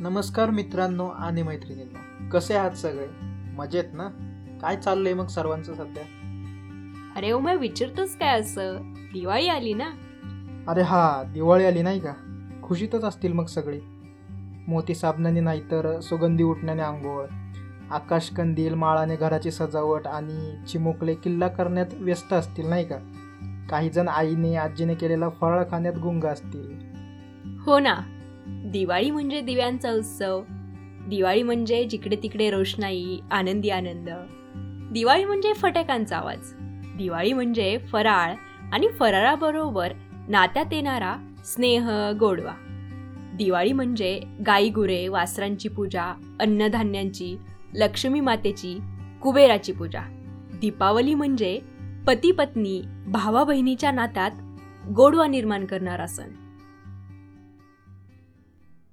नमस्कार मित्रांनो आणि मैत्रिणींनो. कसे आहात सगळे? मजेत ना? काय चाललंय मग सर्वांचं सध्या? अरे उम्या विचारतोस काय असं? दिवाळी आली ना? अरे हा दिवाळी आली नाही का? खुशीतच असतील मग सगळी. मोती साबणाने नाहीतर सुगंधी उठण्याने आंघोळ आकाशकंदील माळाने घराची सजावट आणि चिमुकले किल्ला करण्यात व्यस्त असतील नाही का? काही जण आईने आजीने केलेला फराळ खाण्यात गुंग असतील. हो ना. दिवाळी म्हणजे दिव्यांचा उत्सव. दिवाळी म्हणजे जिकडे तिकडे रोषणाई आनंदी आनंद. दिवाळी म्हणजे फटाक्यांचा आवाज. दिवाळी म्हणजे फराळ आणि फराळाबरोबर नात्यात येणारा स्नेह गोडवा. दिवाळी म्हणजे गाई गुरे वासरांची पूजा अन्नधान्यांची लक्ष्मी मातेची कुबेराची पूजा. दीपावली म्हणजे पती पत्नी भावा बहिणीच्या नात्यात गोडवा निर्माण करणारा सण.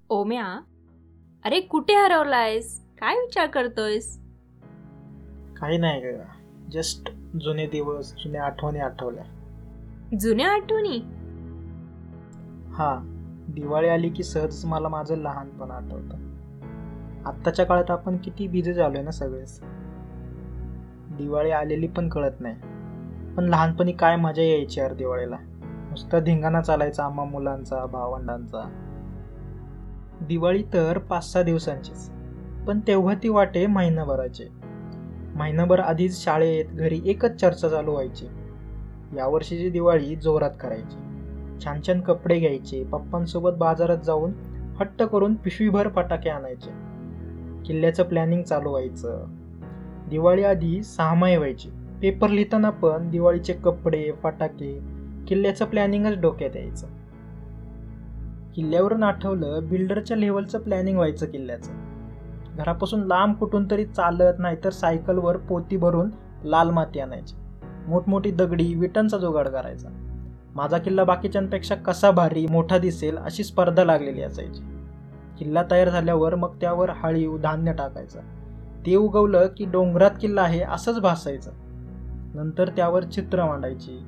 ओम्या अरे कुठे हरवलायस? काय विचार करतोयस? काही नाही जस्ट जुने दिवस जुन्या आठवणी आठवल्या. जुन्या आठवणी? हा दिवाळी आली की सहज मला माझं लहानपण आठवतं. आत्ताच्या काळात आपण किती बिझी झालोय ना सगळेच. दिवाळी आलेली पण कळत नाही. पण लहानपणी काय मजा यायची यार दिवाळीला. नुसता धिंगाणा चालायचा आम्हा मुलांचा भावंडांचा. दिवाळी तर पाच सहा दिवसांचीच. पण तेव्हा ती वाटे महिनाभराचे. महिनाभर आधीच शाळेत घरी एकच चर्चा चालू व्हायची. यावर्षीची दिवाळी जोरात करायची. छान छान कपडे घ्यायचे पप्पांसोबत बाजारात जाऊन हट्ट करून पिशवीभर फटाके आणायचे. किल्ल्याचं प्लॅनिंग चालू व्हायचं. दिवाळी आधी सहामाही व्हायची. पेपर लिहिताना पण दिवाळीचे कपडे फटाके किल्ल्याचं प्लॅनिंगच डोक्यात यायचं. किल्ल्यावरून आठवलं बिल्डरच्या लेवलचं प्लॅनिंग व्हायचं किल्ल्याचं. घरापासून लांब कुठून तरी चालत नाहीतर सायकलवर पोती भरून लाल माती आणायची. मोठमोठी दगडी विटांचा जुगाड करायचा. माझा किल्ला बाकीच्यांपेक्षा कसा भारी मोठा दिसेल अशी स्पर्धा लागलेली असायची. किल्ला तयार झाल्यावर मग त्यावर हळीव धान्य टाकायचं. ते उगवलं की डोंगरात किल्ला आहे असंच भासायचं. नंतर त्यावर चित्र मांडायची.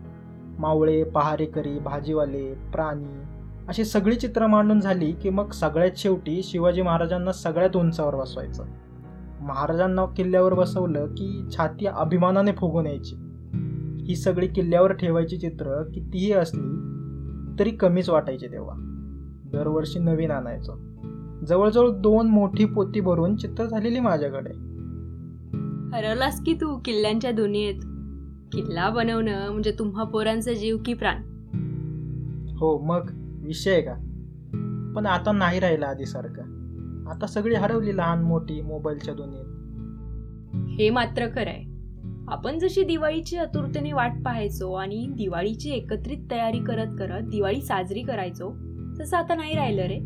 मावळे पहारेकरी भाजीवाले प्राणी अशी सगळी चित्र मांडून झाली की मग सगळ्यात शेवटी शिवाजी महाराजांना सगळ्यात उंचावर बसवायचं. महाराजांना किल्ल्यावर बसवलं की छाती अभिमानाने फुगून यायची. ही सगळी किल्ल्यावर ठेवायची चित्र कितीही असली तरी कमीच वाटायची तेव्हा. दरवर्षी नवीन आणायचो. जवळजवळ दोन मोठी पोती भरून चित्र झालेली माझ्याकडे. हरवलास की तू किल्ल्यांच्या दुनियेत? किल्ला बनवणं म्हणजे तुम्हा पोरांचा जीव की प्राण? हो मग विषय आहे का? पण आता नाही राहिला आधीसारखं. आता सगळी हरवली लहान मोठी मोबाईलच्या दुनियेत हे मात्र खरंय आपण जशी दिवाळीची आतुरतेने वाट पाहायचो आणि दिवाळीची एकत्रित तयारी करत करत दिवाळी साजरी करायचो तसं आता नाही राहिलं रे.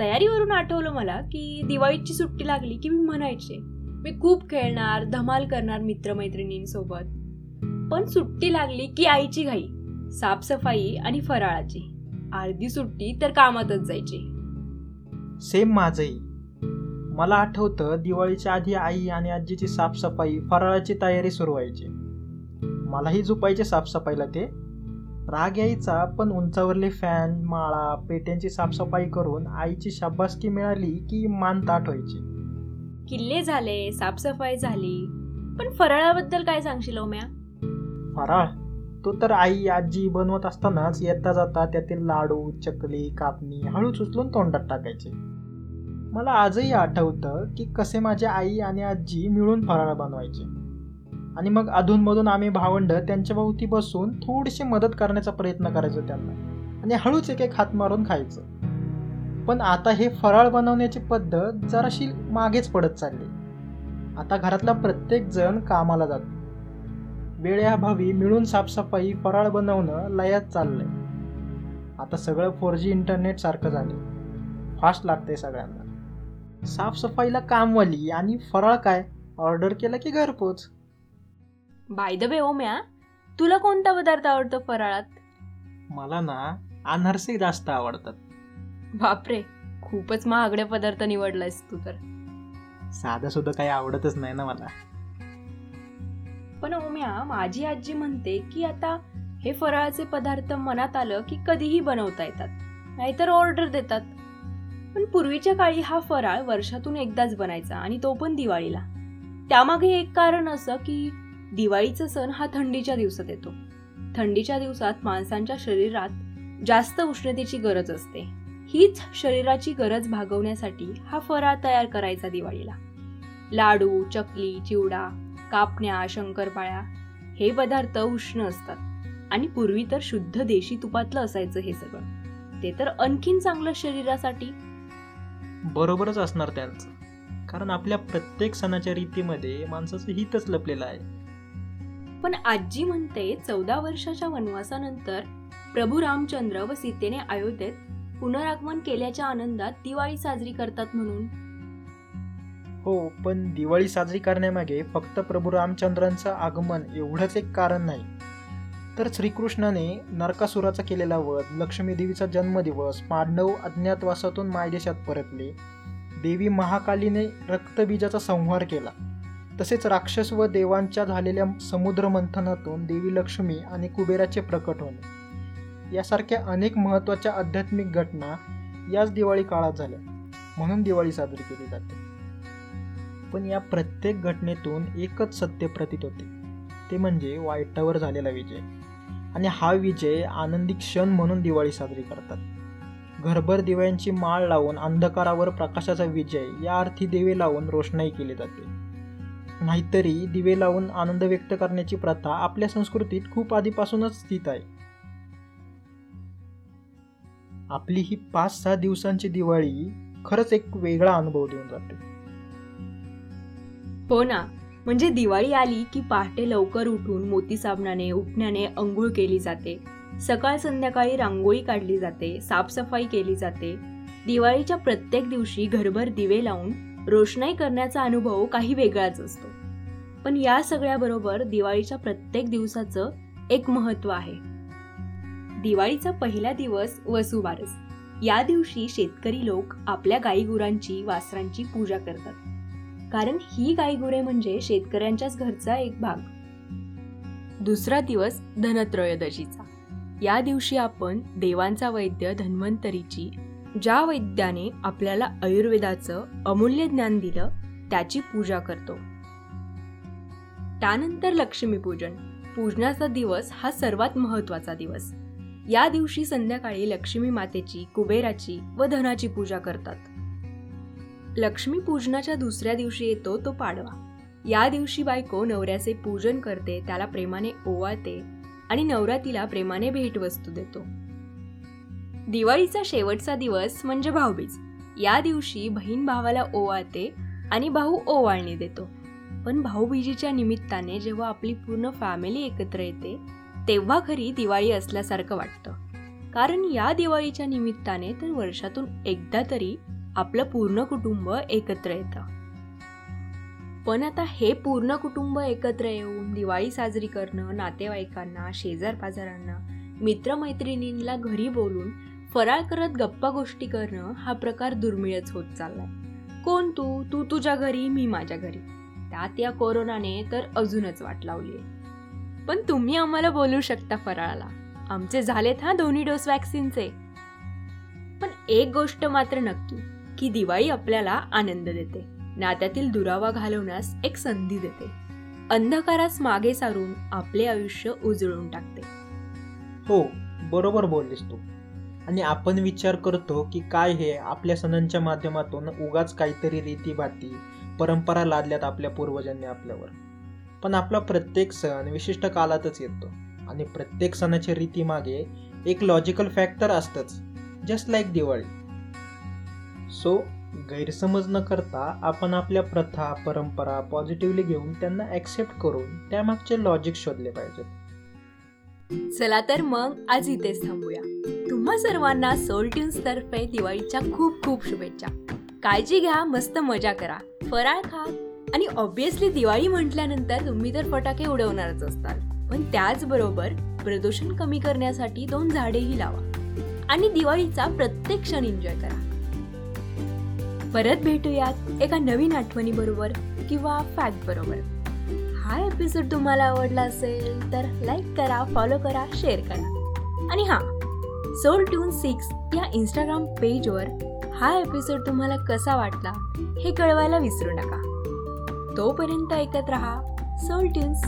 तयारीवरून आठवलं मला की दिवाळीची सुट्टी लागली की मी म्हणायचे मी खूप खेळणार धमाल करणार मित्रमैत्रिणींसोबत. पण सुट्टी लागली की आईची घाई साफसफाई आणि फराळाची. अर्धी सुट्टी तर कामातच जायची. सेम माझंही. मला आठवतं दिवाळीच्या आधी आई आणि आजीची साफसफाई फराळाची तयारी सुरू व्हायची. मलाही झोपायचे साफसफाईला ते. राग यायचा पण उंचावरले फॅन माळा पेट्यांची साफसफाई करून आईची शाबासकी मिळाली की मान ताट व्हायची. किल्ले झाले साफसफाई झाली. पण फराळाबद्दल काय सांगशील ओम्या? फराळ? तो तर आई आजी बनवत असतानाच येता जाता त्यातील लाडू चकली कापणी हळूच उचलून तोंडात टाकायचे. मला आजही आठवतं की कसे माझे आई आणि आजी मिळून फराळ बनवायचे. आणि मग अधूनमधून आम्ही भावंड त्यांच्या भोवती बसून थोडीशी मदत करण्याचा प्रयत्न करायचो त्यांना आणि हळूच एक एक हात मारून खायचं. पण आता हे फराळ बनवण्याची पद्धत जराशी मागेच पडत चालली. आता घरातला प्रत्येक जण कामाला जातो. वेळेअभावी मिळून साफसफाई फराळ बनवणं लयात चाललंय. आता सगळं फोर जी इंटरनेट सारखं झालं. फास्ट लागतंय सगळ्यांना. साफसफाईला कामवाली आणि फराळ काय? ऑर्डर केलं की घरपोच? बाय द वे ओम्या तुला कोणता पदार्थ आवडतो फराळात? मला ना अनारसे जास्त आवडतात. बापरे खूपच महागडे पदार्थ निवडलायस तू तर. साधं सुद्धा काही आवडतच नाही ना मला. पण ओम्या माझी आजी म्हणते की आता हे फराळाचे पदार्थ मनात आलं की कधीही बनवता येतात. नाहीतर ऑर्डर देतात. पण पूर्वीच्या काळी हा फराळ वर्षातून एकदाच बनायचा आणि तो पण दिवाळीला. त्यामागे एक कारण असं की दिवाळीचा सण हा थंडीच्या दिवसात येतो. थंडीच्या दिवसात माणसांच्या शरीरात जास्त उष्णतेची गरज असते. हीच शरीराची गरज भागवण्यासाठी हा फराळ तयार करायचा दिवाळीला. लाडू चकली चिवडा कापण्या शंकरपाळ्या हे पदार्थ उष्ण असतात. आणि पूर्वी तर शुद्ध देशी तुपातलं असायचं हे सगळं. ते तर आणखीन चांगलं शरीरासाठी. बरोबरच असणार त्यांचं. कारण आपल्या प्रत्येक सणाच्या रीतीमध्ये माणसाचं हितच लपलेलं आहे. पण आजी म्हणते चौदा वर्षाच्या वनवासानंतर प्रभू रामचंद्र व सीतेने अयोध्येत पुनरागमन केल्याच्या आनंदात दिवाळी साजरी करतात म्हणून. हो पण दिवाळी साजरी करण्यामागे फक्त प्रभू रामचंद्रांचं आगमन एवढंच एक कारण नाही. तर श्रीकृष्णाने नरकासुराचा केलेला वध लक्ष्मीदेवीचा जन्मदिवस पांडव अज्ञातवासातून मायदेशात परतले. देवी महाकालीने रक्तबीजाचा संहार केला. तसेच राक्षस व देवांच्या झालेल्या समुद्र मंथनातून देवी लक्ष्मी आणि कुबेराचे प्रकट होणे. यासारख्या अनेक महत्त्वाच्या आध्यात्मिक घटना याच दिवाळी काळात झाल्या. म्हणून दिवाळी साजरी केली जाते. पण या प्रत्येक घटनेतून एकच सत्य प्रतीत होते. ते म्हणजे वाईटावर झालेला विजय. आणि हा विजय आनंदी क्षण म्हणून दिवाळी साजरी करतात. घरभर दिव्यांची माळ लावून अंधकारावर प्रकाशाचा विजय या अर्थी दिवे लावून रोषणाई केली जाते. नाहीतरी दिवे लावून आनंद व्यक्त करण्याची प्रथा आपल्या संस्कृतीत खूप आधीपासूनच स्थित आहे. आपली ही पाच सहा दिवसांची दिवाळी खरंच एक वेगळा अनुभव देऊन जाते. हो ना. म्हणजे दिवाळी आली की पहाटे लवकर उठून मोती साबणाने उठण्याने अंघोळ केली जाते. सकाळ संध्याकाळी रांगोळी काढली जाते साफसफाई केली जाते. दिवाळीच्या प्रत्येक दिवशी घरभर दिवे लावून रोषणाई करण्याचा अनुभव काही वेगळाच असतो. पण या सगळ्याबरोबर दिवाळीच्या प्रत्येक दिवसाचं एक महत्त्व आहे. दिवाळीचा पहिला दिवस वसुबारस. या दिवशी शेतकरी लोक आपल्या गाईगुरांची वासरांची पूजा करतात. कारण ही गाईगुरे म्हणजे शेतकऱ्यांच्याच घरचा एक भाग. दुसरा दिवस धनत्रयोदशीचा. या दिवशी आपण देवांचा वैद्य धन्वंतरीची ज्या वैद्याने आपल्याला आयुर्वेदाचं अमूल्य ज्ञान दिलं त्याची पूजा करतो. त्यानंतर लक्ष्मीपूजन. पूजनाचा दिवस हा सर्वात महत्त्वाचा दिवस. या दिवशी संध्याकाळी लक्ष्मी मातेची कुबेराची व धनाची पूजा करतात. लक्ष्मी पूजनाच्या दुसऱ्या दिवशी येतो तो पाडवा. या दिवशी बायको नवऱ्याचे पूजन करते त्याला प्रेमाने ओवाळते आणि नवरा तिला प्रेमाने भेटवस्तू देतो. दिवाळीचा शेवटचा दिवस म्हणजे भाऊबीज. या दिवशी बहीण भावाला ओवाळते आणि भाऊ ओवाळणी देतो. पण भाऊबीजेच्या निमित्ताने जेव्हा आपली पूर्ण फॅमिली एकत्र येते तेव्हा खरी दिवाळी असल्यासारखं वाटतं. कारण या दिवाळीच्या निमित्ताने तर वर्षातून एकदा तरी आपलं पूर्ण कुटुंब एकत्र येतं. पण आता हे पूर्ण कुटुंब एकत्र येऊन दिवाळी साजरी करणं नातेवाईकांना शेजार पाजारांना मित्रमैत्रिणींना घरी बोलून फराळ करत गप्पा गोष्टी करणं हा प्रकार दुर्मिळच होत चाललाय. कोण तू? तू तुझ्या घरी मी माझ्या घरी. त्यात या कोरोनाने तर अजूनच वाट लावली पण तुम्ही आम्हाला बोलू शकता फराळाला. आमचे झालेत हा दोन्ही डोस वॅक्सिनचे. पण एक गोष्ट मात्र नक्की की दिवाळी आपल्याला आनंद देते. नात्यातील दुरावा घालवण्यास एक संधी देते. अंधकारास मागे सारून आपले आयुष्य उजळून टाकते. हो बरोबर बोललीस तू. आणि आपण विचार करतो की काय हे आपल्या सणांच्या माध्यमातून उगाच काहीतरी रीतीभाती परंपरा लादल्यात आपल्या पूर्वजांनी आपल्यावर. पण आपला प्रत्येक सण विशिष्ट कालातच येतो. आणि प्रत्येक सणाच्या रीतीमागे एक लॉजिकल फॅक्टर असतंच जस्ट लाईक दिवाळी. सो गैरसमज न करता आपण आपल्या प्रथा परंपरा पॉझिटिव्हली घेऊन त्यांना ॲक्सेप्ट करून त्यामागचे लॉजिक शोधले पाहिजेत. चला तर मग आज इथेच थांबूया. तुम्हा सर्वांना सोल ट्यून्स तर्फे दिवाळीच्या खूप खूप शुभेच्छा. काळजी घ्या मस्त मजा करा फराळ खा आणि ऑब्विसली दिवाळी म्हटल्यानंतर तुम्ही तर फटाके उडवणारच असताल. पण त्याचबरोबर प्रदूषण कमी करण्यासाठी दोन झाडेही लावा. आणि दिवाळीचा प्रत्येक क्षण एन्जॉय करा. परत भेटूयात एका नवीन आठवणी बरोबर किंवा फॅक्ट बरोबर हा एपिसोड तुम्हाला आवडला असेल तर लाईक करा फॉलो करा शेअर करा. आणि हां सोल ट्यून सिक्स या इंस्टाग्राम पेजवर हा एपिसोड तुम्हाला कसा वाटला हे कळवायला विसरू नका. तोपर्यंत ऐकत रहा सोल ट्यून्स